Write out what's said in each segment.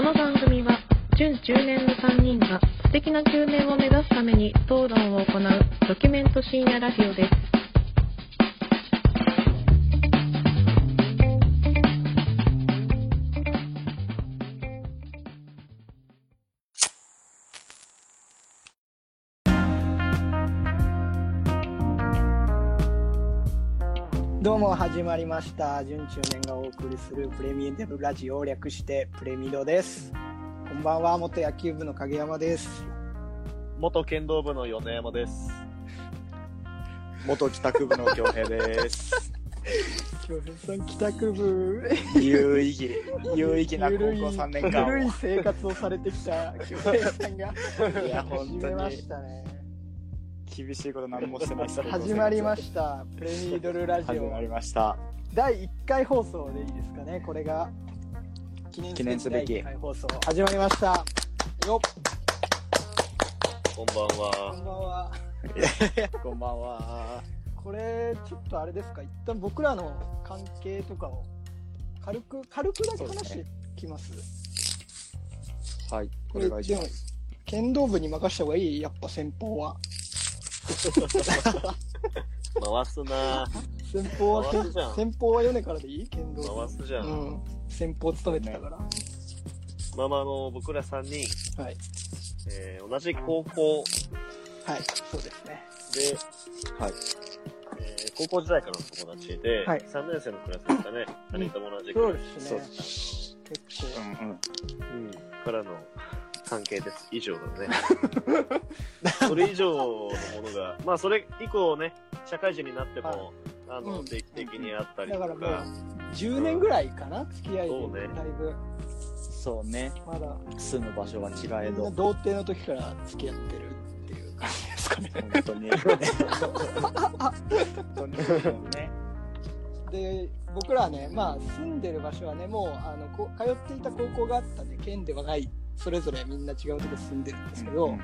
この番組は準中年の3人が素敵な中年を目指すために討論を行うドキュメント深夜ラジオです。も始まりました。準中年がお送りするプレミアムラジオを略してプレミドです。こんばんは。元野球部の影山です。元剣道部の米山です。元帰宅部の京平です。京平さん帰宅部。有意義、有意義な高校ゆるい3年間を。ゆるい生活をされてきた京平さんがいや、本当始めまにしたね厳しいこと何もしてないです 始まりまししたプレミドルラジオ。始まりました。第1回放送でいいですかねこれが。記念記念すべき第1回放送。始まりました。よっ。こんばんこは。んばんは。こんばんは。これちょっとあれですか？一旦僕らの関係とかを軽く軽くだけ話してきます。はい、これお願いしでもます。剣道部に任した方がいい？やっぱ先方は回すな。先方は回すじゃん。先方は米からでいい？剣道部。回すじゃん。うん。先方務めてたから、まあまあ、あの、僕ら3人、はい。えー同じ高校。はいそうですね。で、はい。えー高校時代からの友達で、はい。3年生のクラスですかね。2人とも同じクそうラですね。そうです。結構。うんうん。ス、うん、からの関係です。以上だね。それ以上のものが、まあそれ以降ね、社会人になっても、はいあの、うん定期的にあったりとか、だからもう10年ぐらいかな？付き合いでそうねだいぶそうね。まだ住む場所は違えみんなど、童貞の時から付き合ってるっていう感じですかね本当に。本当に。ね。で僕らはねまあ住んでる場所はねもうあのこ通っていた高校があったんで県ではないそれぞれみんな違うとこ住んでるんですけど、うん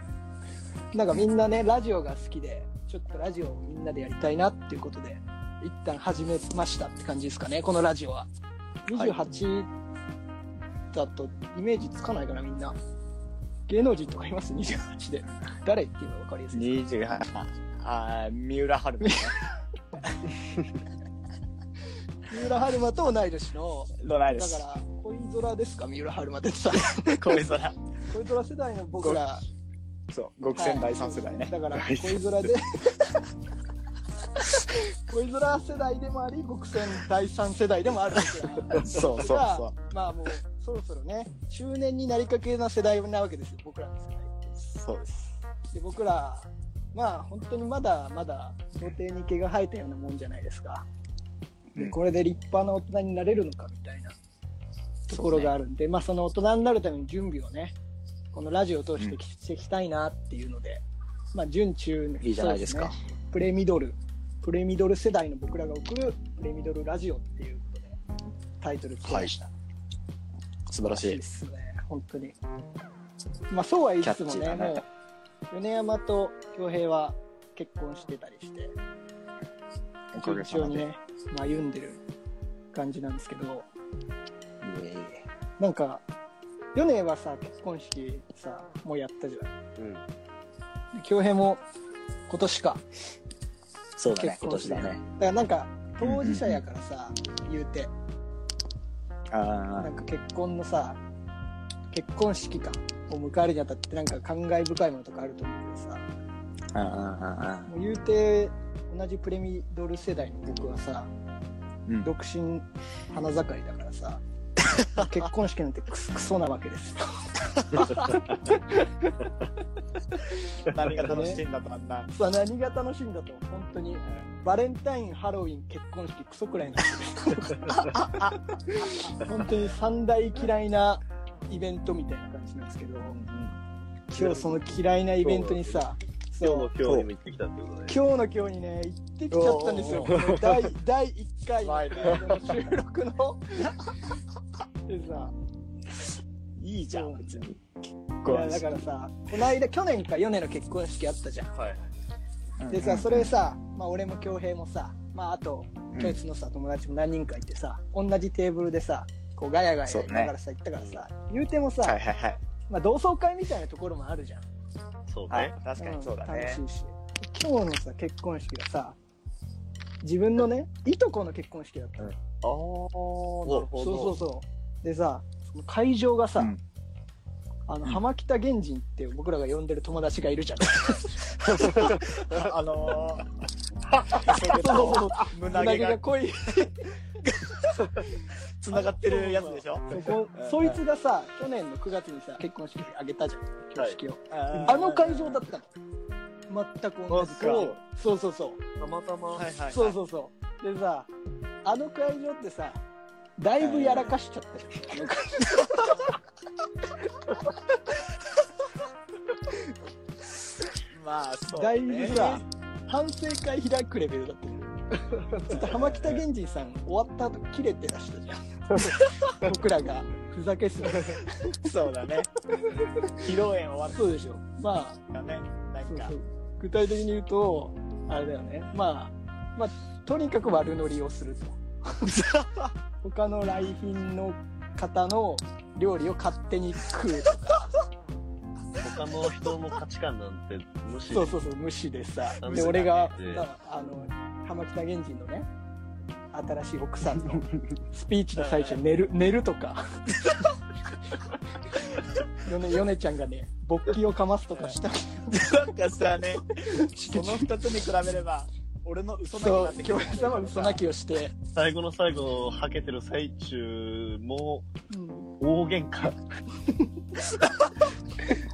なんかみんなねラジオが好きでちょっとラジオをみんなでやりたいなっていうことで一旦始めましたって感じですかねこのラジオは。28だとイメージつかないかなみんな。芸能人とかいます？28で。誰っていうのが分かりやすいです28、あー三浦春馬ね。三浦春馬と同い年のどない。だから恋空ですか？三浦春馬ってさ 恋空。恋空世代の僕らそう、極戦第3世代ね。だから恋空で 恋空世代でもあり極戦第3世代でもある僕ら そうそうがそまあもうそろそろね中年になりかけな世代なわけですよ僕らの世代う。そうです。で僕らまあ本当にまだまだ童貞に毛が生えたようなもんじゃないですかでうん。これで立派な大人になれるのかみたいなところがあるんで、まあその大人になるための準備をねこのラジオを通してきしていきたいなっていうので、まあ準中いいじゃないですか。プレミドルプレミドル世代の僕らが送るプレミドルラジオっていうことでタイトルつけました、素晴らしい。で。すね本当に。まあそうは言いつつもね。もう米山と恭平は結婚してたりして順。調にね、まあ、歩んでる感じなんですけどいえいえ。なんか米はさ結婚式さもうやったじゃうん。ん恭平も今年か。そうだね、今年だね。だからなんか当事者やからさ、言うて。あなんか結婚のさ結婚式かを迎えるにあたってなんか感慨深いものとかあると思うけどさ。あ、ああ、あもう言うて同じプレミドル世代の僕はさうん。独身花盛りだからさ 結婚式なんてクソクソなわけですよ。何が楽しいんだとあんな。さあ何が楽しいんだと本当に。バレンタインハロウィン結婚式クソくらいなんですよ 本当に三大嫌いなイベントみたいな感じなんですけど。今日その嫌いなイベントにさ今日の今日にも行ってきたってことね。今日の今日にね行ってきちゃったんですよ。第第1回。の収録の。でさいいじゃん、別に。いやだからさこの間去年か米の結婚式あったじゃん。はい。でさそれさ、まあ、俺も恭平もさ、まあ、あと教室のさ友達も何人かいてさ同じテーブルでさこうガヤガヤ言いながらさ、行ったからさ、言うてもさ、はいはいはい。まあ同窓会みたいなところもあるじゃん。そうはいね。。確かにそうだんね。楽しいし。今日のさ、結婚式がさ、自分のね、いとこの結婚式だったの。ああ、なるほど。そうそうそう。でさ、その会場がさ、うんあの、うん浜北源人って僕らが呼んでる友達がいるじゃん。あの そうそうそう。胸毛が濃い。繋がってるやつでしょ？そこうんそいつがさ、去年の9月にさ、結婚式あげたじゃん。挙式を。ああの会場だったの。全く同じ会場。そうそうそう。たまたま、はいはいはい。そうそうそう。でさ、あの会場ってさ、だいぶやらかしちゃったじゃん。あの会 まあ、そう、場。だね。いぶさ、反省会開くレベルだったよ ちょっと浜北源人さん終わった後切れてらしたじゃん。僕らがふざけすぎて。そうだね。披露宴終わっそうでしょ。まあ、たね。なんかそうそう。具体的に言うと、あれだよね。まあ、まあ、とにかく悪乗りをすると。他の来賓の方の料理を勝手に食うとか。他の人の価値観なんて無視そうそうそう、無視でさ。で、俺があの、浜北源人のね、新しい奥さんの スピーチの最初寝る、寝るとか。ヨネ、ヨネちゃんがね、勃起をかますとかした。なんかさね、その二つに比べれば、俺の嘘そうなき、京平さんは嘘泣きをして、最後の最後、はけてる最中もうん大喧嘩。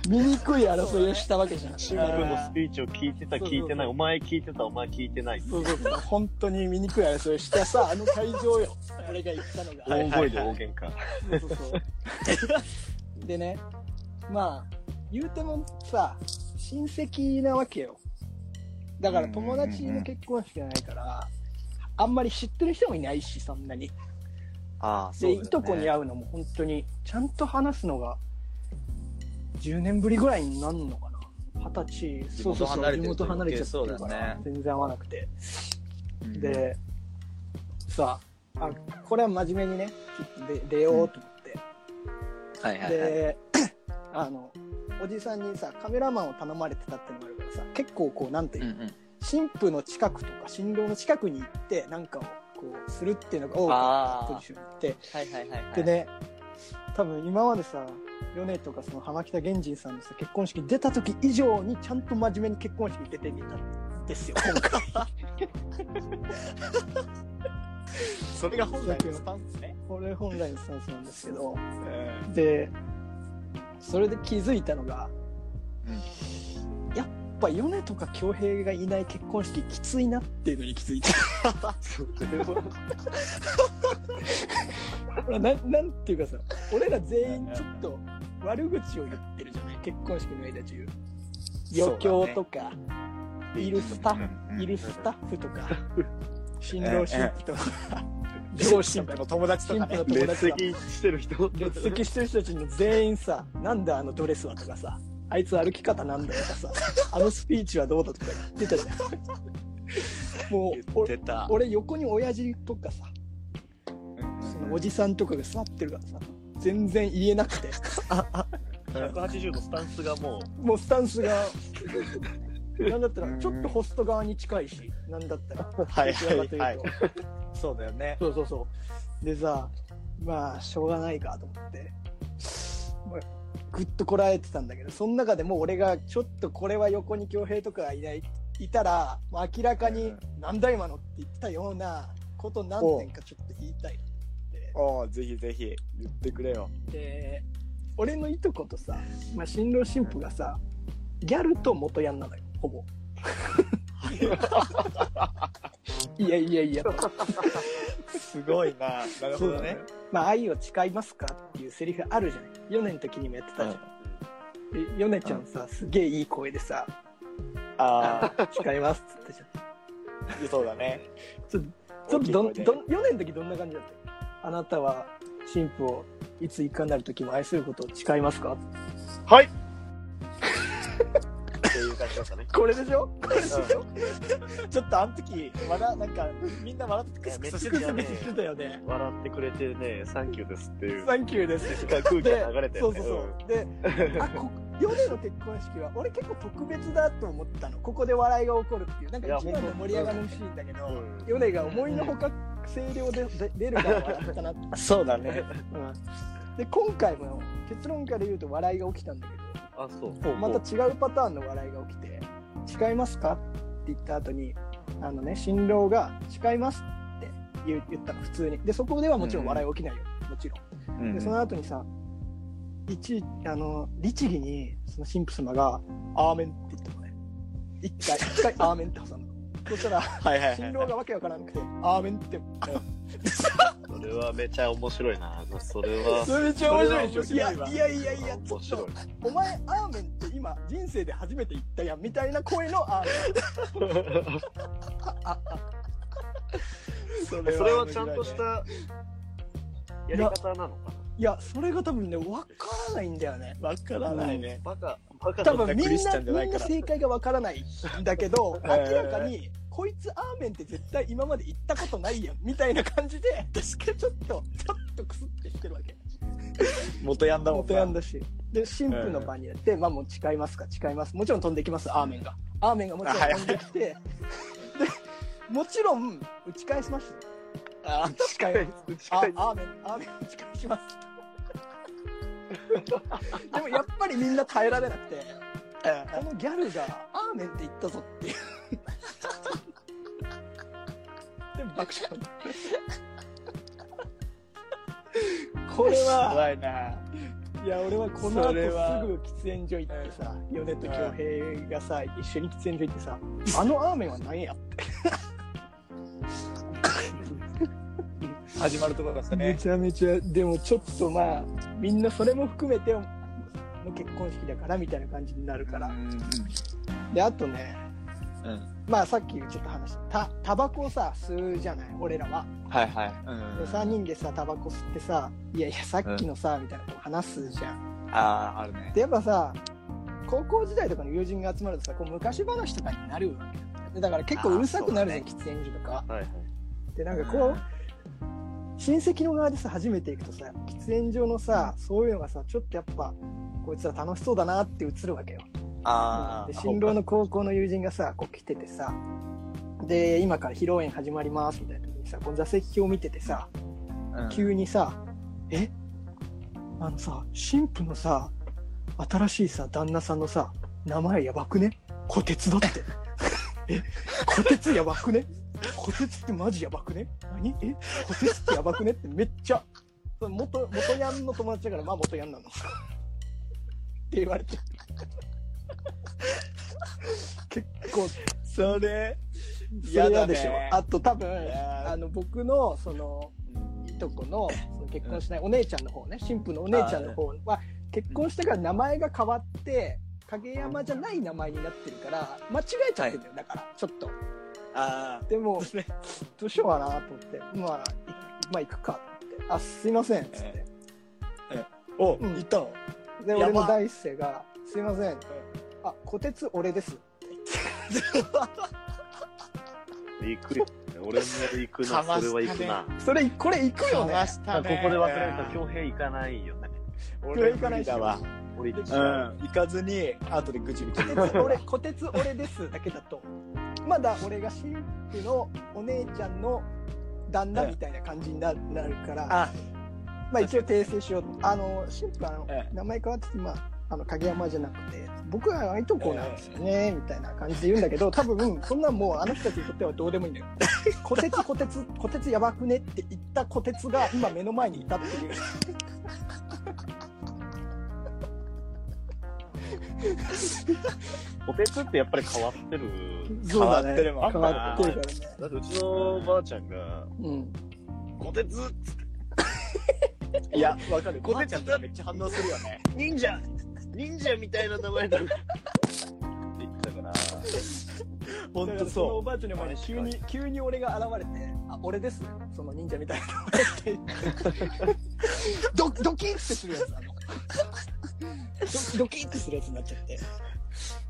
醜い争いをしたわけじゃん。シンプルのスピーチを聞いてた、そうそう聞いてない、お前聞いてた、お前聞いてない。そうそうそう、本当に醜い争いをしたさ、あの会場よ。俺が言ったのが。大声で大喧嘩。そうそうそう。でね、まあ、言うてもさ、親戚なわけよ。だから友達の結婚式じゃないから、あんまり知ってる人もいないし、そんなに。ああ、で、いとこに合会うのも本当に、ちゃんと話すのが、10年ぶりぐらいになるのかな。二十歳、地そうそうそう、地元離れちゃってるそうだから、ね全然会わなくて。う。で、さあ、これは真面目にね、ちょっと出出ようと思って。はいはいはい。で、あの、おじさんにさ、カメラマンを頼まれてたってのがあるからさ、結構こう、なんていうう、んうん。新婦の近くとか、新郎の近くに行って、なんかをこう、するっていうのが多かったポジションに行って、はいはいはいはい。でね、多分今までさ、ヨネとかその浜北源人さんのさ、結婚式出た時以上にちゃんと真面目に結婚式出てみたんですよ、今回。それが本来のスタンスね。これ本来のスタンスなんですけど、うんで、それで気づいたのが、やっぱ米とか恭平がいない結婚式きついなっていうのに気づいた。な なんていうかさ、俺ら全員ちょっと悪口を言ってるじゃない？結婚式の間中。余興とか、いるスタッうんフ、いるスタッフとか、新郎新婦とか、両親新婦の友達とかね。列席してる人。列席してる人たちの全員さ、なんだあのドレスはとかさ、あいつ歩き方なんだよとかさ、あのスピーチはどうだとか言ってたじゃん。もう。俺横に親父とかさ、そのおじさんとかが座ってるからさ、全然言えなくて、180のスタンスがももうスタンスが、なんだったらちょっとホスト側に近いし、なんだったら、はいはいはいどちらかといそうだよね。そうそうそう。でさ、まあ、しょうがないかと思って、まあ、ぐっとこらえてたんだけど、その中でもう俺がちょっとこれは横に恭平とかいない、いたら、明らかにうん、なんだ今のって言ったようなこと何点かちょっと言いたい。おおぜひぜひ言ってくれよ。で、俺のいとことさ、まあ、新郎新婦がさ、ギャルと元ヤンなのよ、ほぼ。いやいやいや、すごいな。なるほどね。まあ、愛を誓いますかっていうセリフあるじゃない。4年の時にもやってたじゃん。で、ヨネちゃんさ、すげえいい声でさ、あ誓いますっつってじゃん。あ、そうだね。ちょっとどどん、4年の時どんな感じだった？あなたは新婦をいついかなる時も愛することを誓いますか？う。はい っていう感じだったね。これでしょ？これでしょ？ちょっとあの時、まだなんか、みんな笑ってクスクスしてたよねクスクスしてたよね。笑ってくれてね、サンキューですっていうサンキューです。空気が流れてそうそうそう。で、あ、こ、ヨネの結婚式は、俺結構特別だと思ったの。ここで笑いが起こるっていう。なんか一番の盛り上がるシーンだけど、うんヨネが思いのほか声量でで出るから笑ったなって。そうだね。で、今回も結論から言うと笑いが起きたんだけあ、そう。ど、また違うパターンの笑いが起きて、誓いますか？って言った後に、あのね、新郎が誓いますって言ったの、普通に。で、そこではもちろん笑い起きないよ。もちろん。うんで、その後にさ、一、あの、律儀に、その神父様が、アーメンって言ったのね。一回、一回、アーメンって挟んだの。そしたら、はいはいはい。新郎がわけわからなくて、アーメンって。それはめちゃ面白いな。それは。それめっちゃ面白いでしょ？いや、いやいやいや、ちょっ面白いと、。お前、アーメンって今、人生で初めて言ったやん、みたいな声のアーメン。そ それはちゃんとしたやり方なのかいや、それが多分ね、わからないんだよね。わからないね。なバカ多だ分みんな、みんな正解がわからないんだけど、明 えーらかに、こいつアーメンって絶対今まで言ったことないやん、みたいな感じで、確かちょっと、ちょっとクスってしてるわけ。元ヤンだもん元やんだし。で、神父の場にやって、まあもう誓いますか、誓います。もちろん飛んできます、アーメンが。アーメンがもちろん飛んできて、で、もちろん、打ち返しました。あ誓います。あ、アーメン、アーメン打ち返します。でもやっぱりみんな耐えられなくて、このギャルがアーメンって言ったぞっていう。で爆笑。これは、怖いな。いや、俺はこの後すぐ喫煙所行ってさ、米と恭平がさ、一緒に喫煙所行ってさ、あのアーメンは何やって。始まるところだったね。めちゃめちゃ、でもちょっとまあ、みんなそれも含めての結婚式だからみたいな感じになるから。で、あとね、うん。うん。まあさっきちょっと話した、た、タバコをさ、吸うじゃない、俺らは。はいはい。で、3人でさ、タバコ吸ってさ、いやいや、さっきのさ、みたいなこと話すじゃん。ああ、あるね。で、やっぱさ、高校時代とかの友人が集まるとさ、こう昔話とかになるわけだから結構うるさくなるじゃん、あー喫煙所とか。はいはい。で、なんかこう、親戚の側でさ、初めて行くとさ、喫煙所のさ、そういうのがさ、ちょっとやっぱ、こいつら楽しそうだなって映るわけよ。ああ。で新郎の高校の友人がさ、こう来ててさ、で、今から披露宴始まりますみたいな時にさ、この座席表見ててさ、うん急にさ、え？あのさ、神父のさ、新しいさ、旦那さんのさ、名前やばくね？虎鉄だって。え、虎鉄やばくね？虎鉄ってマジやばくね？何？え？虎鉄ってやばくねってめっちゃ、その元、元ヤンの友達だから、まあ元ヤンなの。って言われて。結構、それ、嫌でしょ。ね。あと多分あの、僕の、その、いとこのその結婚しないお姉ちゃんの方ね、新婦のお姉ちゃんの方は、結婚してから名前が変わって、影山じゃない名前になってるから、間違えちゃってるんだよ、だから、ちょっと。あでもどうしようかなと思って、まあ、いまあ行くかって、あ、すいません、つって。お、うん行ったの？で、俺の第一声が、すいません、あ、小鉄俺です。行くよ。俺も行くな、それは行くな。それ、これ行くよね。あここで別れると恭平行かないよね。俺行かないだわ。俺行っう。ん。行かずに、後でぐちぐち。俺、小鉄俺ですだけだと、まだ俺が新婦のお姉ちゃんの旦那みたいな感じになるから、あ、まあ一応訂正しよう。あの、新婦はあの、ええ名前変わってて、まあ、あの、影山じゃなくて、僕はいとこなんですよね、みたいな感じで言うんだけど、多分、そんなんもうあの人たちにとってはどうでもいいんだよ。小鉄、小鉄、小鉄やばくねって言った小鉄が今目の前にいたっていう。お鉄ってやっぱり変わってる。そうだね変わってるもん変わってるからね。だってうちのばあちゃんが、うん。小鉄 いや、わかる。コテちゃんってめっちゃ反応するよね。忍者忍者みたいな名前だ。って言ってたから。ほんとだからそのおそばあちゃんの前に急に、急に俺が現れて、あ、俺です。その忍者みたいな名前って言って。ドドキッてするやつ、あの。ドドキッてするやつになっちゃって。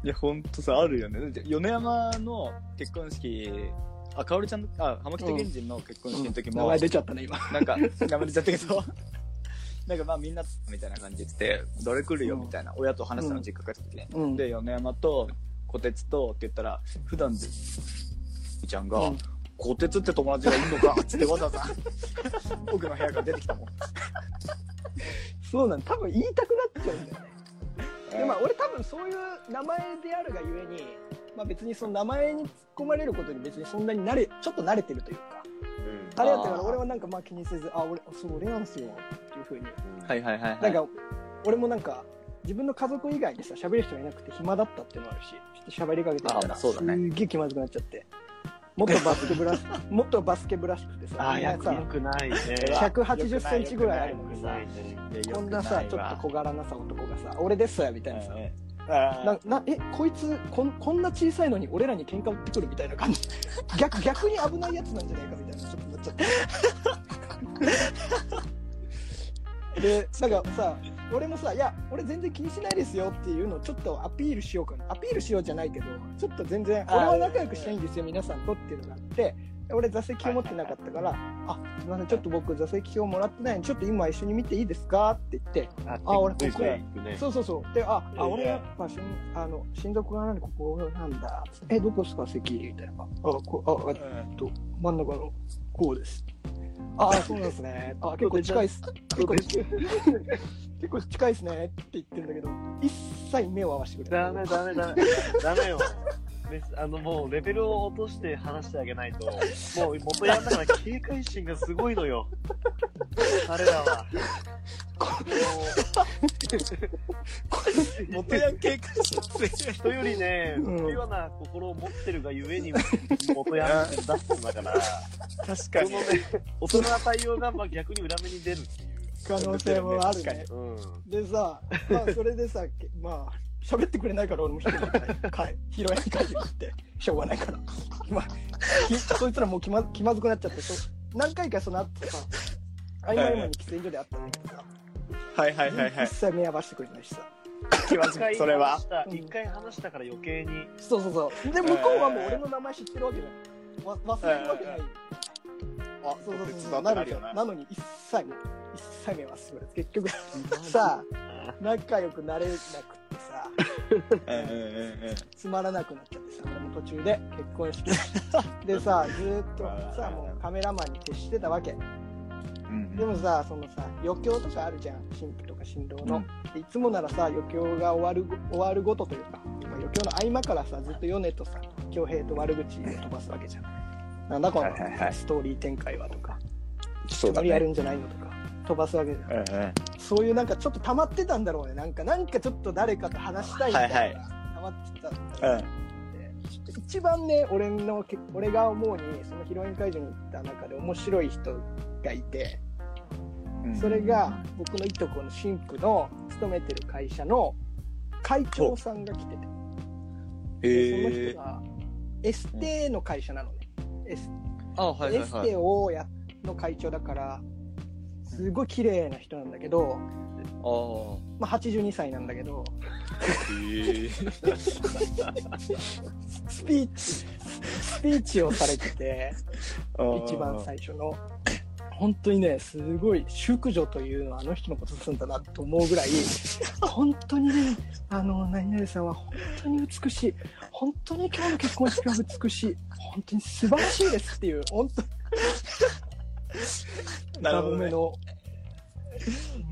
いや、ほんとさ、あるよね。米山の結婚式、あ、かおりちゃんの、あ、浜北源人の結婚式の時も、名前出ちゃったね、今。なんか、名前出ちゃったけど、なんかまあみんな、みたいな感じで言ってて、どれ来るよみたいな、親と話したの実家帰った時ね。うん。で、米山と、小鉄とって言ったら、普段で、みちゃんが、うん小鉄って友達がいるのかっ つってわざわざ、僕の部屋から出てきたもん。そうなん多分言いたくなっちゃうんだよね。でまあ俺多分そういう名前であるがゆえに、まあ、別にその名前に突っ込まれることに別にそんなに慣れちょっと慣れてるというか。うん。あれやったから俺はなんかまあ気にせずあ俺そう俺なんですよっていうふうに。はいはいはい、はい。なんか俺もなんか自分の家族以外でさ喋る人がいなくて暇だったっていうのもあるしちょっと喋りかけてみたらあそうだね。すっげえ気まずくなっちゃってもっとバスケブラシもっとバスケブらしくてさあよくないね。180センチぐらいあるのにさね。こんなさちょっと小柄なさ男がさ俺ですみたいなさ。あななえこいつこんこんな小さいのに俺らに喧嘩売ってくるみたいな感じ。逆逆に危ないやつなんじゃないかみたいなちょっとなっちゃってでなんかさ俺もさ「いや俺全然気にしないですよ」っていうのをちょっとアピールしようかなアピールしようじゃないけどちょっと全然俺は仲良くしたいんですよ皆さんとっていうのがあって俺座席を持ってなかったから「あすみませんちょっと僕座席表もらってないんでちょっと今一緒に見ていいですか?」って言ってああ俺ここね。そうそうそう。で、あ、あ、俺やっぱしん、あの、親族がなんでここなんだ。え、どこですか、席みたいな。あ、こあ、えっと、真ん中の、こうです。ああ、そうなんですね。あ、結構近いっす。結構、結構近いっすねって言ってるんだけど、一切目を合わせてくれない。ダメダメダメ。ダメよ。ですあのもうレベルを落として話してあげないと、もう元ヤンだから警戒心がすごいのよ。彼らは。も元ヤン警戒してう人よりね、うんな心を持ってるがゆえに、元ヤンって出すんだから、確そのね、大人な対応がまあ逆に裏目に出るっていう。可能性もある確かね。うん。でさ、まあ、それでさ、けまあ、喋ってくれないから俺も一人で帰 拾いに帰ってくって、しょうがないから。まあ、きそいつらもう気ま 気まずくなっちゃって、そ何回かその後さ、合間合間に喫煙所で会ったんだけどさ、はいはいはいはい一。切目合わせてくれないしさ。気まずい。それは一回話したから余計に。そうそうそう。で、向こうはもう俺の名前知ってるわけじゃん。わ忘れるわけないよ。あ、そうそうそうそう。なるじゃなるよな。なのに一切も、一切目はすぐ結局、さ、仲良くなれなくってさ、うんうんうんうん。つまらなくなっちゃってさ、俺も途中で結婚式でさ、ずーっとさ、もうカメラマンに徹してたわけ。うんでもさ、そのさ、余興とかあるじゃん、新婦とか新郎の。でいつもならさ、余興が終わるご終わるごとというか、まあ、余興の合間からさ、ずっとヨネとさ、恭平と悪口を飛ばすわけじゃん。なんだこのはいはいはいストーリー展開はとか、そうだ無理やるね。んじゃないのとか、飛ばすわけじゃん。うんうん。そういうなんかちょっと溜まってたんだろうね。なんか、なんかちょっと誰かと話したいみたいな、はいは溜まってたんだろうねちょっと一番ね、俺のけ、俺が思うに、そのヒロイン会場に行った中で面白い人がいて、うん。それが僕のいとこの新婦の勤めてる会社の会長さんが来てて、でそのへ人がエステの会社なのね。エスあ、はい。エステをやの会長だから、すごい綺麗な人なんだけど、あまあ、82歳なんだけど、へえ。スピーチ、スピーチをされてて、一番最初の。本当にね、すごい、淑女というのはあの人のことするんだなと思うぐらい、本当にね、あの、何々さんは本当に美しい。本当に今日の結婚式は美しい。本当に素晴らしいですっていう、本当に、なるほどね。めの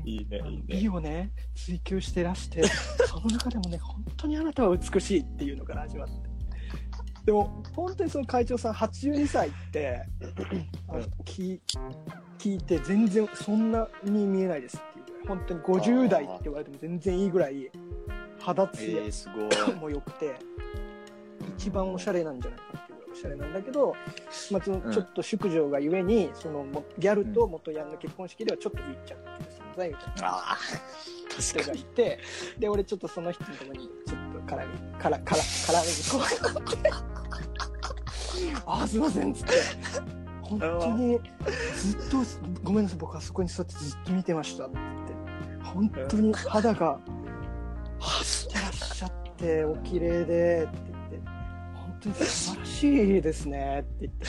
いいね、いい美ね。をね、追求してらして、その中でもね、本当にあなたは美しいっていうのから始まって。でも、本当にその会長さん82歳って、あの聞聞いて全然そんなに見えないですっていう本当に50代って言われても全然いいぐらい、肌ツヤえー、すごい。も良くて、一番おしゃれなんじゃないかおしゃれなんだけど、まあ、そのちょっと淑女がゆえに、そのもギャルと元ヤンの結婚式ではちょっと浮いちゃうっていう存在みたいな。ああ。人がいて、で、俺ちょっとその人のところにちょっと絡み、から、から、絡みにこう。あー、すいません、つって。本当に、ずっと、ごめんなさい、僕あそこに座ってずっと見てましたって言って。本当に肌が、走ってらっしゃって、てお綺麗でって言って本当に素晴らしいですね。って言って。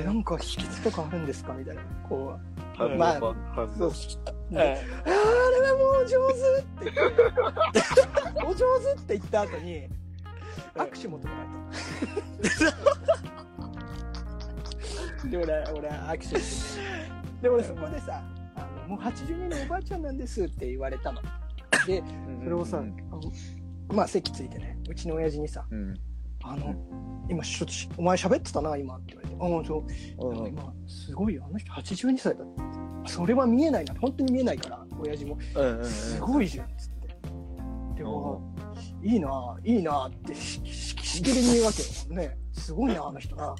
えなんか秘訣とかあるんですか？みたいな。こうまあそうであーあれはもう上手って。言ってお上手って言った後に握手求められた。で俺俺握手してで俺そこでさあのもう82のおばあちゃんなんですって言われたの。でそれをさ、あのまあ席ついてねうちの親父にさうん。「あの今しょお前喋ってたな今」って言われて「ああそう。うん。今すごいよ。あの人82歳だって。それは見えないな。本当に見えないから親父も。うん。すごいじゃんっつって。でもいいないいなってしししきりに言うわけよ。ね。すごいなあの人な。あ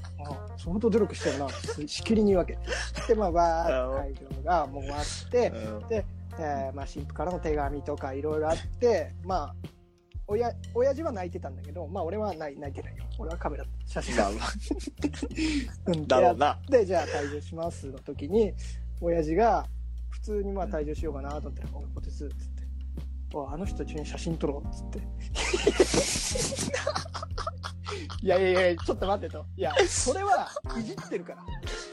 相当努力してるなってしきりに言うわけ。でまあバーッと会場がもう終わってえーまあ、新婦からの手紙とかいろいろあって、まあ、親、親父は泣いてたんだけど、まあ俺は泣い泣いてないよ。俺はカメラ、写真だろううんだろうな。で、じゃあ退場しますの時に、親父が、普通にまあ退場しようかなと思って、おい、こてつ、つって。おいあの人たちに写真撮ろう、つって。いやいやいや、ちょっと待ってと。いや、それはいじってるから。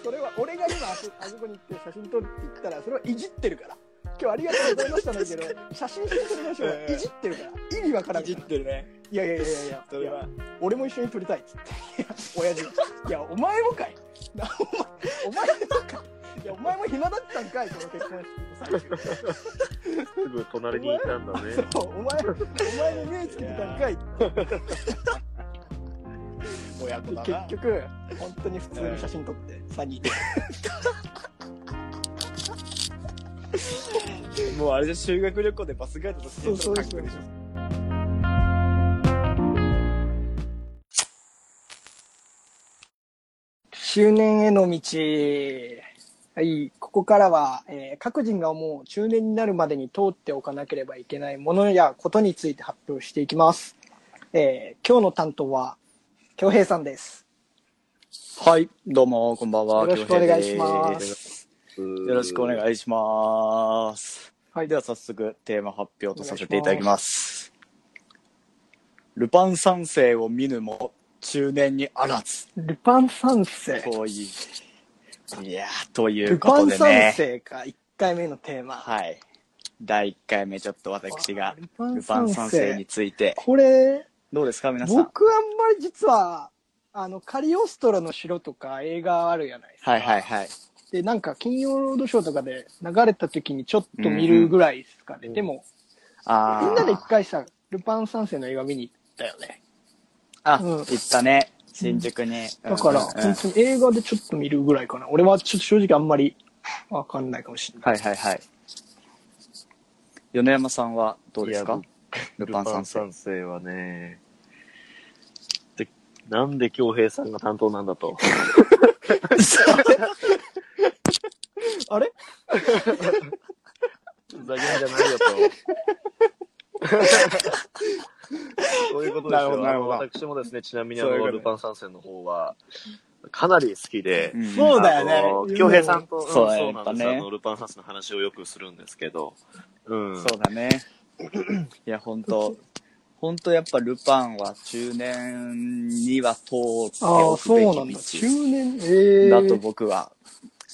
それは、俺が今あそ、あそこに行って写真撮るって言ったら、それはいじってるから。今日ありがとうございましたんだけど、写真撮りましょう。いじってるから。意味わからんいじ。ってるね。いやいやいやいや。それは。俺も一緒に撮りたいっつって。いや、親父。いや、お前もかい。な お前、お前もかい。いや、お前も暇だったんかい、この結婚式の最中。すぐ隣にいたんだね。そう、お前、お前に目つけてたんかい。親子だな。結局、本当に普通に写真撮って、3人で。もうあれで修学旅行でバスガイドとしてそうそうそう書くでしょ。中年への道。はい、ここからは、えー各人が思う中年になるまでに通っておかなければいけないものやことについて発表していきます。えー今日の担当は、京平さんです。はい、どうも、こんばんは。よろしくお願いし京ます。よろしくお願いします。はいでは早速テーマ発表とさせていただきます。ルパン三世を見ぬも中年にあらず。ルパン三世。いう。いやー、というルことパン三でね。世か、1回目のテーマ。はい。第1回目ちょっと私がルパンルパン三世について。これ、どうですか皆さん？僕あんまり実は、あの、カリオストロの城とか映画あるじゃないですか。はいはいはい。で、なんか、金曜ロードショーとかで流れた時にちょっと見るぐらいですかね。うんでも、あーみんなで一回さ、ルパン三世の映画見に行ったよね。あ、うん行ったね。新宿に。だから、うんうんうん本当に映画でちょっと見るぐらいかな。俺はちょっと正直あんまりわかんないかもしれない。はいはいはい。米山さんはどうですか？ルパン三世。三世はね、で、なんで京平さんが担当なんだと。あれ？ふざけんじゃないよと。そういうことですよ。なる私もですね、ちなみにあの、ルパン三世の方は、かなり好きで、うんそうだよねあの京平さんと、そうなんです、あの、ルパン三世の話をよくするんですけど、うん。そうだね。いや、本当本当やっぱルパンは中年には通っておくべきそうなんだ。中道年、ええだと僕は、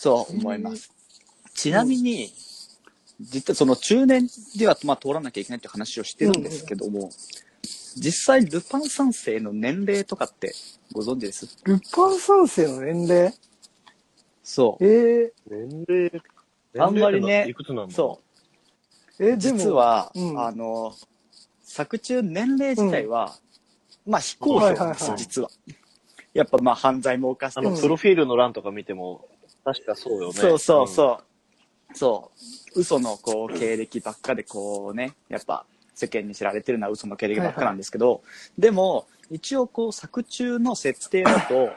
そう思います。ちなみに、実はその中年では、まあ、通らなきゃいけないって話をしてるんですけども、実際ルパン三世の年齢とかってご存知です？ルパン三世の年齢？そう。ええ年齢、あんまりねいくつなんだそう。え、でも、実は、うんあの、作中年齢自体は、まあ非公表なんですよ、はいはいはい実は。やっぱまあ犯罪も犯してるあの、プロフィールの欄とか見ても、確かそうよね。そうそうそう。そう。嘘のこう経歴ばっかでこうね、やっぱ世間に知られてるのは嘘の経歴ばっかなんですけど、でも一応こう作中の設定だと、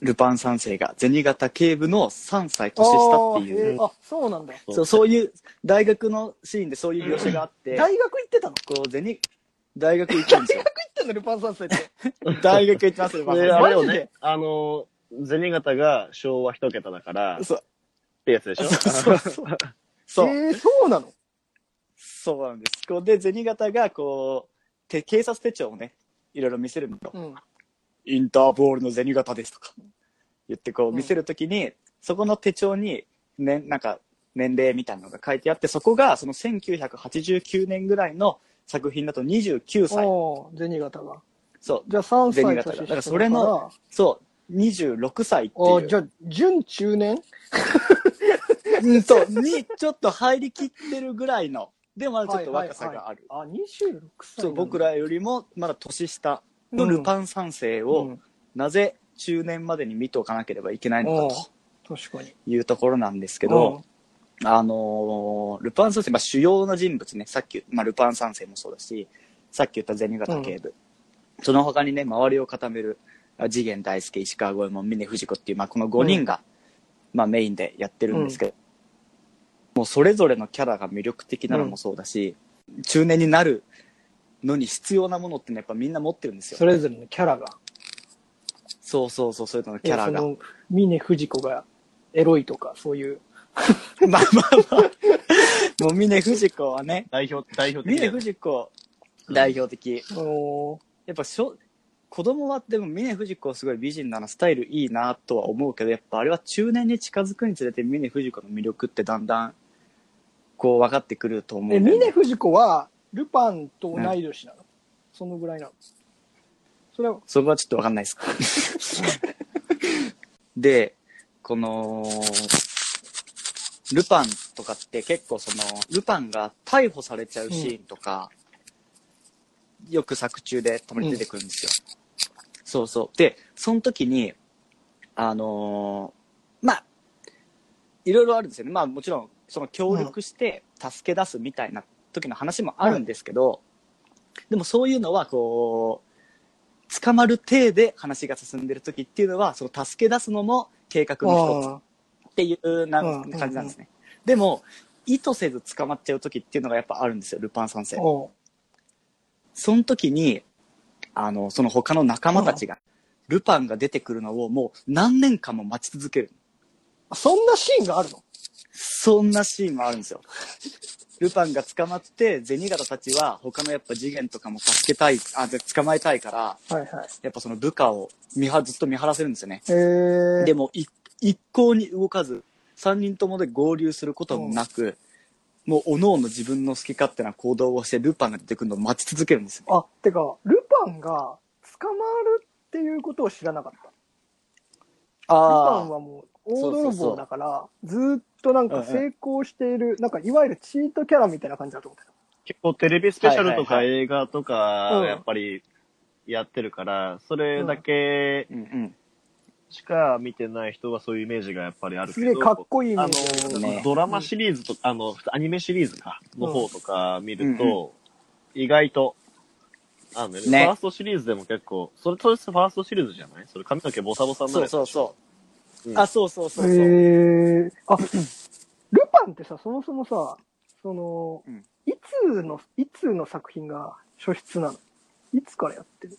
ルパン三世が銭形警部の3歳年下っていう、あそうなんだ。うんそうそういう大学のシーンでそういう描写があって、大学行ってたの？こう銭、大学行ってるんですよ。行ってんの？ルパン三世って。大学行ってます、ルパン三で、世あれよマジで？ね、あの、銭形が昭和一桁だから、っそう。てやつでしょ？そうそう。そう。えー、そうなの？そうなんです。こうで、銭形がこう、て警察手帳をね、いろいろ見せるんだよ。うん。インターポールの銭形ですとか言ってこううん見せるときに、そこの手帳に、ね、なんか年齢みたいなのが書いてあって、そこがその1989年ぐらいの作品だと29歳。おー銭形が。そう、じゃあ3歳銭形がだからそれのそう、26歳ってあいう。じゃあ準中年？うんと、にちょっと入りきってるぐらいの、でもまだちょっと若さがある。あ、26歳そう、僕らよりもまだ年下のルパン三世を、うん。なぜ中年までに見ておかなければいけないのか確かに。というところなんですけど、あのールパン三世、まあ、主要な人物ね、さっき、まあ、ルパン三世もそうだし、さっき言った銭形警部、その他にね、周りを固める、あ次元大介、石川五右衛門、峰不二子っていう、まあ、この5人が、まあ、メインでやってるんですけど、もうそれぞれのキャラが魅力的なのもそうだし、中年になるのに必要なものってね、やっぱみんな持ってるんですよ。それぞれのキャラが。そうそうそう、そういうののキャラが。えその、峰不二子がエロいとか、そういう。まあまあまあ。もう峰不二子はね、代表、代表的峰不二子代表的。おーやっぱしょ子供はでも峰不二子はすごい美人だな、スタイルいいなとは思うけど、やっぱあれは中年に近づくにつれて峰不二子の魅力ってだんだんこう分かってくると思うえ、峰不二子は、ルパンと同い年なの、そのぐらいなの？それは、そこはちょっと分かんないです。で、この、ルパンとかって結構その、ルパンが逮捕されちゃうシーンとか、よく作中でたまに出てくるんですよ。そうそう。で、その時に、あのーまあ、いろいろあるんですよね。まあもちろん、その協力して助け出すみたいな時の話もあるんですけど、でもそういうのはこう、捕まる体で話が進んでる時っていうのは、その助け出すのも計画の一つあっていうなうん感じなんですね。でも、意図せず捕まっちゃう時っていうのがやっぱあるんですよ、ルパン三世その時に、あの、その他の仲間たちが、ルパンが出てくるのをもう何年間も待ち続ける。ーそんなシーンがあるの？そんなシーンもあるんですよ。ルパンが捕まって、銭形たちは他のやっぱ次元とかも助けたい、あ、で捕まえたいから、はいはい。やっぱその部下を見はずっと見張らせるんですよね。えー、でもい一向に動かず、3人ともで合流することもなく、もう各々自分の好き勝手な行動をしてルパンが出てくるのを待ち続けるんですよ。あ、てか、ルパンが捕まるっていうことを知らなかった。ルパンはもう大泥棒だから、ずーっとなんか成功している、なんかいわゆるチートキャラみたいな感じだと思ってた。結構テレビスペシャルとかはい映画とうんか、やっぱりやってるから、それだけうんうん。しか見てない人はそういうイメージがやっぱりあるけど、すげえかっこいいイメあの、ねドラマシリーズとか、あの、アニメシリーズか、の方とか見ると、意外と、あのね、ねファーストシリーズでも結構、それ、それファーストシリーズじゃない？それ髪の毛ボサボサになるそうそうそう。うん。あ、そうそうそうそう。へー。あ、ルパンってさ、そもそもさ、その、うん。いつの、いつの作品が初出なの？いつからやってる？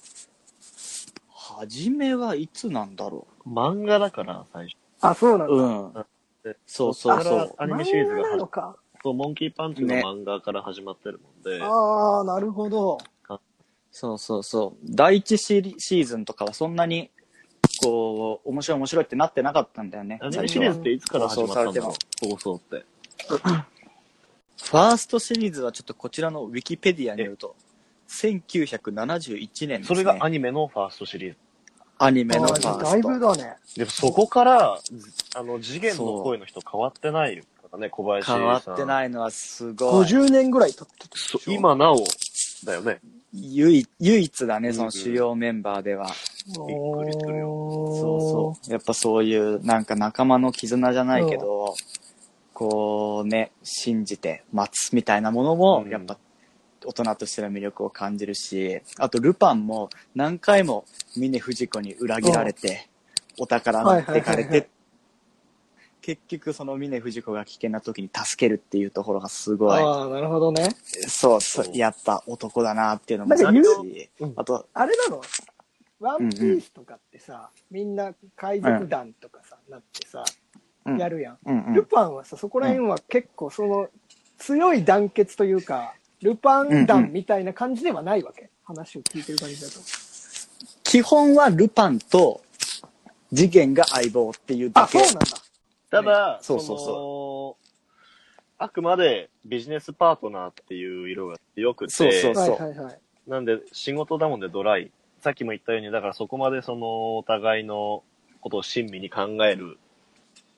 初めはいつなんだろ漫画だから、最初。あ、そうなんう。だ。うんで。そうそうそう。からアニメシリーズが漫画な始のか。そう、モンキーパンチのね漫画から始まってるもんで、ああ、なるほど。そうそうそう。第一シリシーズンとかはそんなに、こう、面白い面白いってなってなかったんだよね。アニメシリーズっていつから始まったん放送って。ファーストシリーズはちょっとこちらのウィキペディアによると、1971年ですね。それがアニメのファーストシリーズ。アニメのファあーだいースト。ぶだね。でもそこから、あの、次元の声の人変わってないからね、小林さん。変わってい。ないのはすごい。50年ぐらい経って今なお、だよね。唯一唯一だね、うんその主要メンバーでは。びっくりするよそうそう。やっぱそういう、なんか仲間の絆じゃないけど、こうね、信じて待つみたいなものもやっぱ大人としての魅力を感じるし、あとルパンも何回も峰不二子に裏切られて、お宝持ってかれて、結局その峰不二子が危険な時に助けるっていうところがすごい、ああ、なるほどね。そうそう、やっぱ男だなっていうのもあるしうん、あと、あれなの？ワンピースとかってさ、みんな海賊団とかさ、なってさ、うん。やるやん。ルパンはさ、そこら辺は結構その、強い団結というか、ルパン団みたいな感じではないわけ。話を聞いてる感じだと。基本はルパンと次元が相棒っていうだあ、け。そうなんだ。ただ、そうそうそうのあくまでビジネスパートナーっていう色が強くて、そうそうはいはいはい。なんで仕事だもんでドライ。さっきも言ったように、だからそこまでそのお互いのことを親身に考える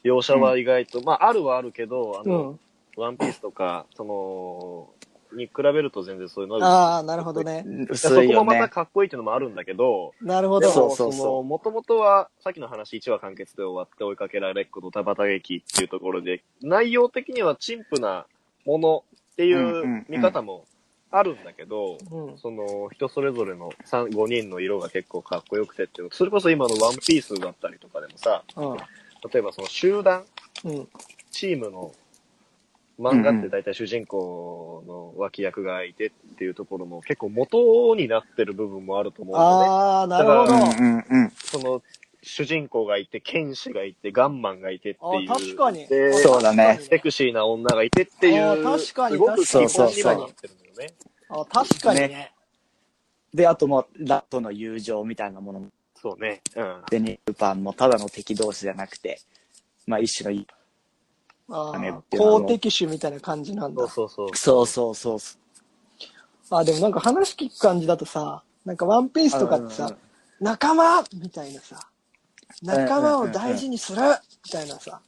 描写は意外と、まああるはあるけど、あうの、ん。ワンピースとか、その、に比べると全然そういうのはああ、なるほどね。そ薄いよねこもまた。かっこいいっていうのもあるんだけど、なるほど。そうそうそうもともとは、さっきの話1話完結で終わって追いかけられっ子と田畑劇っていうところで、内容的には陳腐なものっていんうんううん見方もあるんだけど、うん。その、人それぞれの3 5人の色が結構かっこよくてっていうそれこそ今のワンピースだったりとかでもさ、うん。例えばその集団、うん。チームの漫画って大体主人公の脇役がいてっていうところも結構元になってる部分もあると思うんだよね。ああ、なるほど。だからうんうんうん。その、主人公がいて、剣士がいて、ガンマンがいてっていう。あ確かにで、そうだねセクシーな女がいてっていう。あ確かにすごく基確かに本にはなってるんだよね。あ確かにね。で、あともう、ラットの友情みたいなものも、そうね。うん。デニルパンもただの敵同士じゃなくて、まあ一種のあねあ公的種みたいな感じなんだ。そうそうそう。そうそうそう。そあ、でもなんか話聞く感じだとさ、なんかワンピースとかってさ、仲間みたいなさ、仲間を大事にするみたいなさ、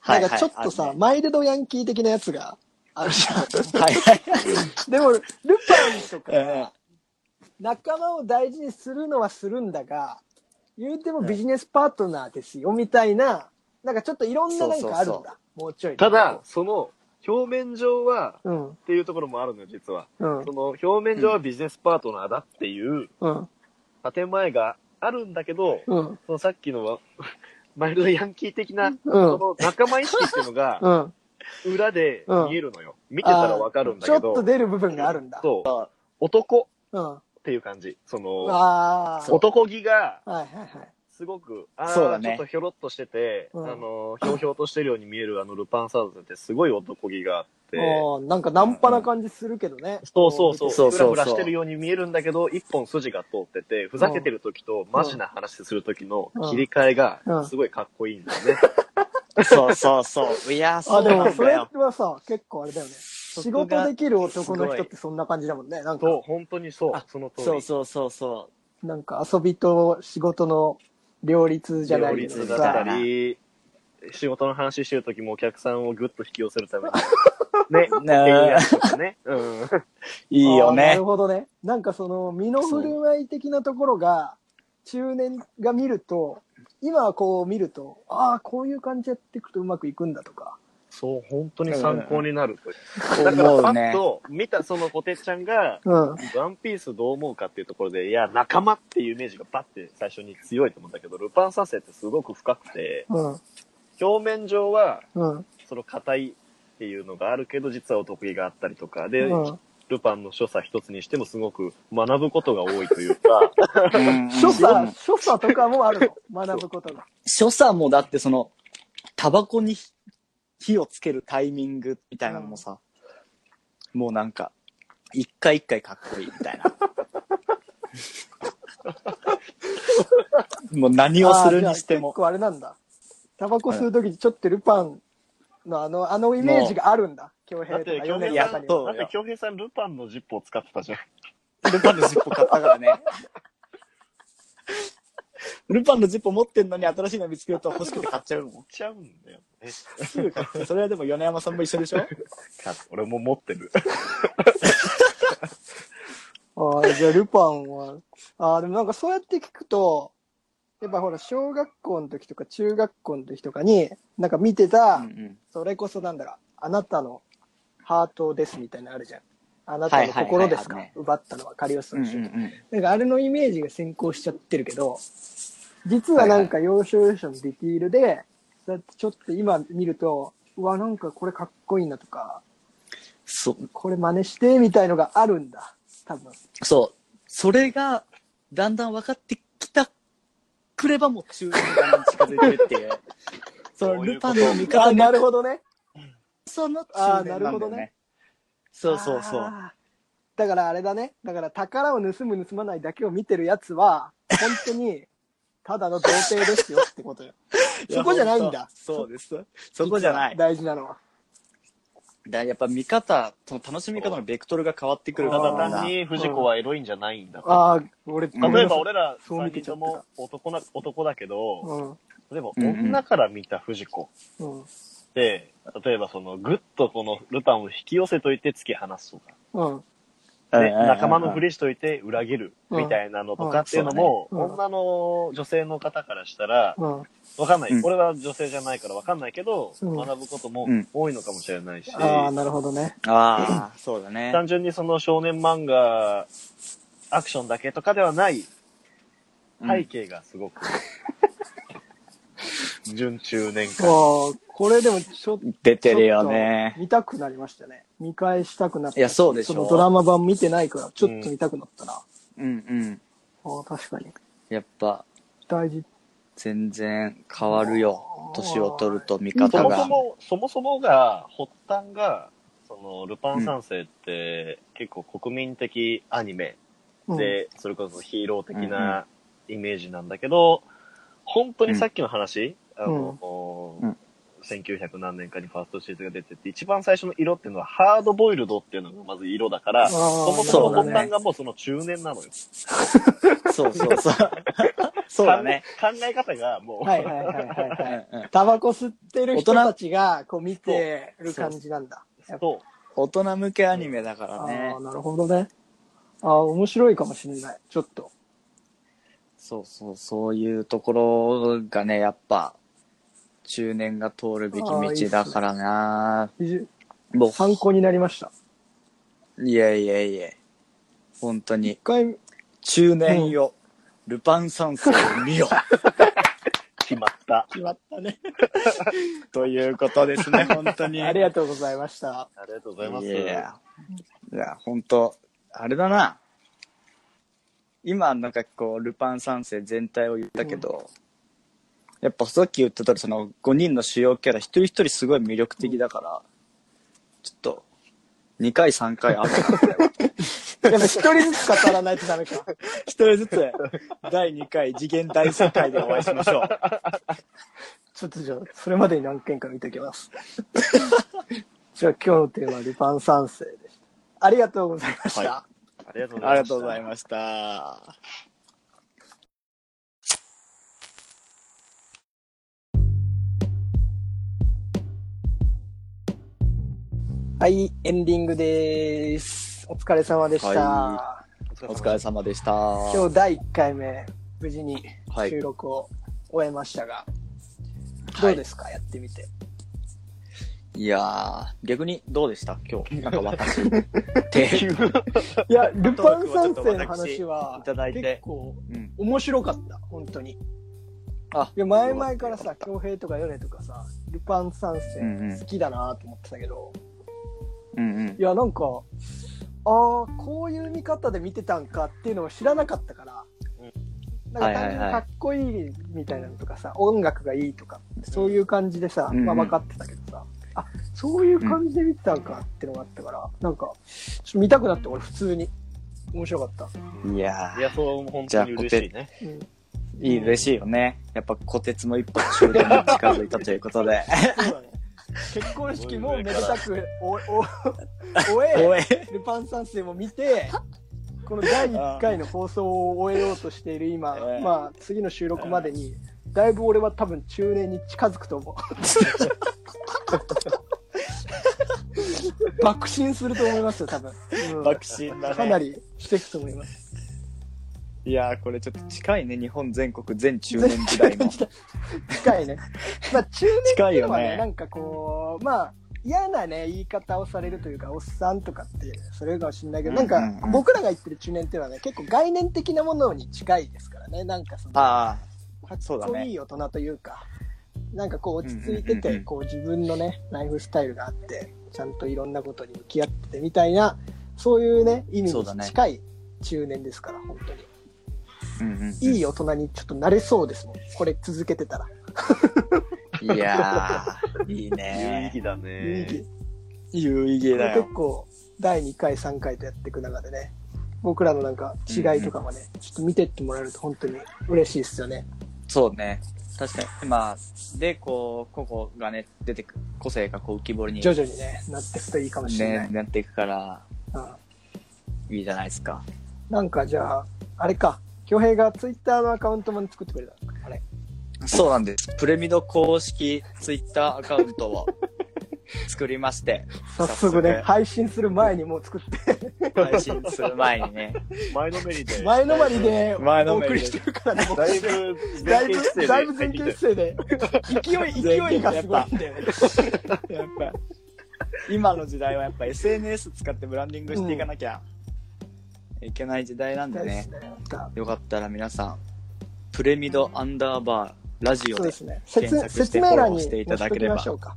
はいなんかちょっとさ、はいあるね。マイルドヤンキー的なやつがあるじゃん。はいはい。でも、ルパンとか仲間を大事にするのはするんだが、言うてもビジネスパートナーですよ、みたいな、なんかちょっといろんななんかあるんだ。そうそうもうちょい。ただ、、その、表面上は、うん、っていうところもあるのよ、実は。うんそ、の、表面上はビジネスパートナーだっていううん、建前があるんだけど、うん、そのさっきのは、マイルドヤンキー的な、うんその仲間意識っていうのが、うん。裏で見えるのよ。見てたらわかるんだけどちょっと、出る部分があるんだ。そう、男うん。っていう感じ。その。男気が、はいはいはい。すごく、ああ、そうだねちょっとひょろっとしてて、うんあの、ひょうひょうとしてるように見えるあのルパンサーズってすごい男気があって、ああ、なんかナンパな感じするけどね。そうそうそう、そうそうそうふらふらしてるように見えるんだけど、一本筋が通ってて、ふざけてる時とマジな話する時の切り替えがうんすごいかっこいいんだよね。そうそうそう。いや、そあ、うでもそれ。はさ、結構あれだよね。仕事できる男の人ってそんな感じだもんね。なんかそう、、本当にそうあ、その通り。そうそうそうそなんか遊びと仕事の両立じゃないけど両立だったさ。り、仕事の話してる時もお客さんをぐっと引き寄せるために、ね、ねね。うん。う。いいよねなる。ほどね。なんかその、身の振る舞い的なところが、中年が見ると、今はこう見ると、ああ、こういう感じやっていくとうまくいくんだとか。そう、本当に参考になるという。だからパッ思うね。と見たそのコテちゃんが、うん。ワンピースどう思うかっていうところで、いや、仲間っていうイメージがバッて最初に強いと思うんだけど、ルパン三世ってすごく深くて、うん。表面上は、うん。その硬いっていうのがあるけど、実はお得意があったりとか、で、うん。ルパンの所作一つにしてもすごく学ぶことが多いというか、うん所作、所作とかもあるの。学ぶことが。所作もだってその、タバコに火をつけるタイミングみたいなのもさ、もうなんか、一回一回かっこいいみたいな。もう何をするにしてあーじゃあ結も。構あれなんだ。タバコ吸うときにちょっとルパンのあの、あのイメージがあるんだ。京だって、平とか京米平さん、だって京平さんルパンのジップを使ってたじゃん。ルパンのジッポ買ったからね。ルパンのジッポ持ってんのに新しいの見つけると欲しくて買っちゃうもん。ちゃうんだよ。え、すぐ買って。それはでも米山さんも一緒でしょ？俺も持ってる。ああ、じゃあルパンは、ああ、でもなんかそうやって聞くと、やっぱほら、小学校の時とか中学校の時とかに、なんか見てた、うんそれこそなんだろう、あなたのハートですみたいなのあるじゃん。あなたのはいはいはい心ですか、あるね奪ったのはカリオスうん。の人。うんうんうん。なんかあれのイメージが先行しちゃってるけど、実はなんか要所要所のディティールで、そうやってちょっと今見ると、うわ、なんかこれかっこいいなとか、そう、これ真似してみたいのがあるんだ。多分。そう。それが、だんだん分かってきたくればもう中年に近づいてるっていう。そのルパンの味あ、な方がるほどね。その中年ななるほどねんだよね。そうそうそう。あだからあれだね。だから宝を盗む盗まないだけを見てるやつは、本当に、ただの童貞ですよってことよ。そこじゃないんだ。そうです。そこじゃない。大事なのは。だやっぱ見方、その楽しみ方のベクトルが変わってくるたからだ単に藤子はエロいんじゃないんだ。ああ、俺、うん例えば俺ら3そう見てちゃった人とも男な男だけど、うん。例えば女から見た藤子うん。で、例えばそのぐっとこのルパンを引き寄せといて突き放すとか、うん。でうん仲間のふりしといて裏切るみたいなのとかっていうのも、うんうん女の女性の方からしたら、うん。わかんない。うん俺は女性じゃないからわかんないけど、うん学ぶこともうん多いのかもしれないし、ああ、なるほどね。ああ、そうだね。単純にその少年漫画、アクションだけとかではない背景がすごく、準中年あ間。あ、これでもちょっと。出てるよね。見たくなりましたね。見返したくなった。いやそうでしょそのドラマ版見てないから、ちょっと見たくなったな。うんうん。ああ、確かに。やっぱ、大事。全然変わるよ。年を取ると見そ方が。もそも、そもそもが、発端が、その、ルパン三世って、結構国民的アニメうん、で、それこそヒーロー的なイメージなんだけど、本当にさっきの話、あの、うん1900何年かにファーストシーズンが出てて、一番最初の色っていうのはハードボイルドっていうのがまず色だから、そもそもがもうその中年なのよ。そうそうそう。そうだね。考え方がもう、はいはいはいはいはい。タバコ吸ってる人大人たちが、こう見てる感じなんだ。そう。大人向けアニメだからあねあ、。なるほどね。ああ、面白いかもしれない。ちょっと。そうそう、そういうところがね、やっぱ、中年が通るべき道だからなも参考になりました。う、いやいやいや、本当に一、回、中年よ、ルパン三世を見よ。決まった。決まったね。ということですね、本当に。ありがとうございました。ありがとうございます。いや、いや、本当あれだな。今、なんかこう、ルパン三世全体を言ったけど、やっぱさっき言ってたその5人の主要キャラ一人一人すごい魅力的だから、ちょっと、2回3回あるな、これは。やっぱ一人ずつ語らないとダメか。一人ずつ、第2回次元大世界でお会いしましょう。ちょっとじゃあ、それまでに何件か見ておきます。じゃあ今日のテーマはルパン三世でした。ありがとうございました。はありがとうござい。ありがとうございました。はい、エンディングです。お疲れ様でした。はおお疲れ様でした。今日第1回目、無事にはい収録を終えましたが、いどうですか、やってみて。いやー、逆にどうでした？今日。なんか私。て、いや、ルパン三世の話はいただいて結構うん。面白かった、本当に。あいや、前々からさ、京平とかヨネとかさ、ルパン三うんうん世好きだなと思ってたけど、うんうんい。や、なんか、ああ、こういう見方で見てたんかっていうのを知らなかったから、なんかはいはいはい単純にかっこいいみたいなのとかさ、音楽がいいとか、そういう感じでさ、うんうんまあ分かってたけどさ、あ、そういう感じで見てたんかってのがあったから、なんか、ちょっと見たくなって俺普通に面白かった。いやいや、そう、本当に嬉しいね。うん。ー、いい、嬉しいよね。やっぱ、虎鉄も一歩中年に近づいたということで。そうだね。結婚式もめでたくお、お、終え。ルパン三世も見て、この第1回の放送を終えようとしている今、ええまあ次の収録までに、だいぶ俺は多分中年に近づくと思う。爆心すると思いますよ、多分。うん爆心だね。かな。りしていくと思います。いやー、これちょっと近いね。日本全国全中年時代の。近いね。まあ中年って近いよいうのはね、ねなんかこう、まあ、嫌なね、言い方をされるというか、おっさんとかって、それかもしれないけど、なんかうんうんうん、僕らが言ってる中年っていうのはね、結構概念的なものに近いですからね、なんかその、あかっこいい大人というか、なんかこう落ち着いてうんうんうんうて、んこう自分のね、ライフスタイルがあって、ちゃんといろんなことに向き合っててみたいな、そういうね、意味に近い中年ですから、本当に。あ。うんうんうん。いい大人にちょっとなれそうですもん、これ続けてたら。いやー、いい有意ね義だ有意ね。義有意義だよ結。構第2回3回とやっていく中でね僕らのなんか違いとかもね、ちょっと見てってもらえると本当に嬉しいですよねそうね。確かに。まあ、で、こう、個々がね、出てく、個性がこう浮き彫りに、徐々にねなっていくといいかもしれない、ね、なっていくから、うんいいじゃないですか。なんかじゃああれか恭平がツイッターのアカウントも作ってくれた。あれ。そうなんです。プレミド公式ツイッターアカウントを作りまして、早速ね配信する前にもう作って。配信する前にね、前のめりで。前のまりで前のめりで。お送りしてるからねだいぶだい前傾姿勢でぶだいぶ前傾姿勢で。勢い勢いがすごいんだよねやっぱ、今の時代はやっぱ SNS 使ってブランディングしていかなきゃいけない時代なんでね、よかったら皆さん、プレミドアンダーバーラジオで検索してフォローしていただければ。ましょうか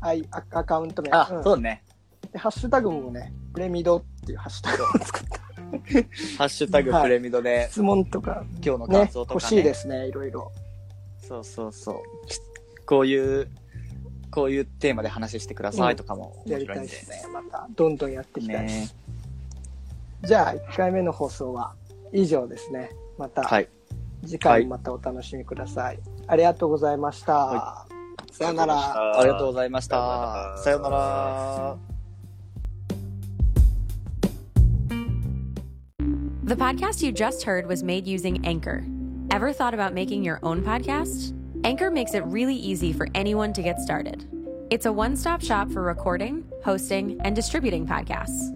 はいアアカウント名。あ、うん。そうね。でハッシュタグもねプレミドっていうハッシュタグを 作ってハッシュタグプレミドで、質問とか今日のね感想とか、ね。欲しいですねいろいろ。そうそうそう。こういう、こういうテーマで話してくださいとかもやり。たいですね。またどんどんやっていきたいです、ねじゃあ1回目の放送は以上ですねまたはい。次回もまたお楽しみください、ありがとうございました、はさよならありがとうございました。さようなら。The podcast you just heard was made using Anchor. Ever thought about making your own podcast? Anchor makes it really easy for anyone to get started. It's a one stop shop for recording, hosting, and distributing podcasts.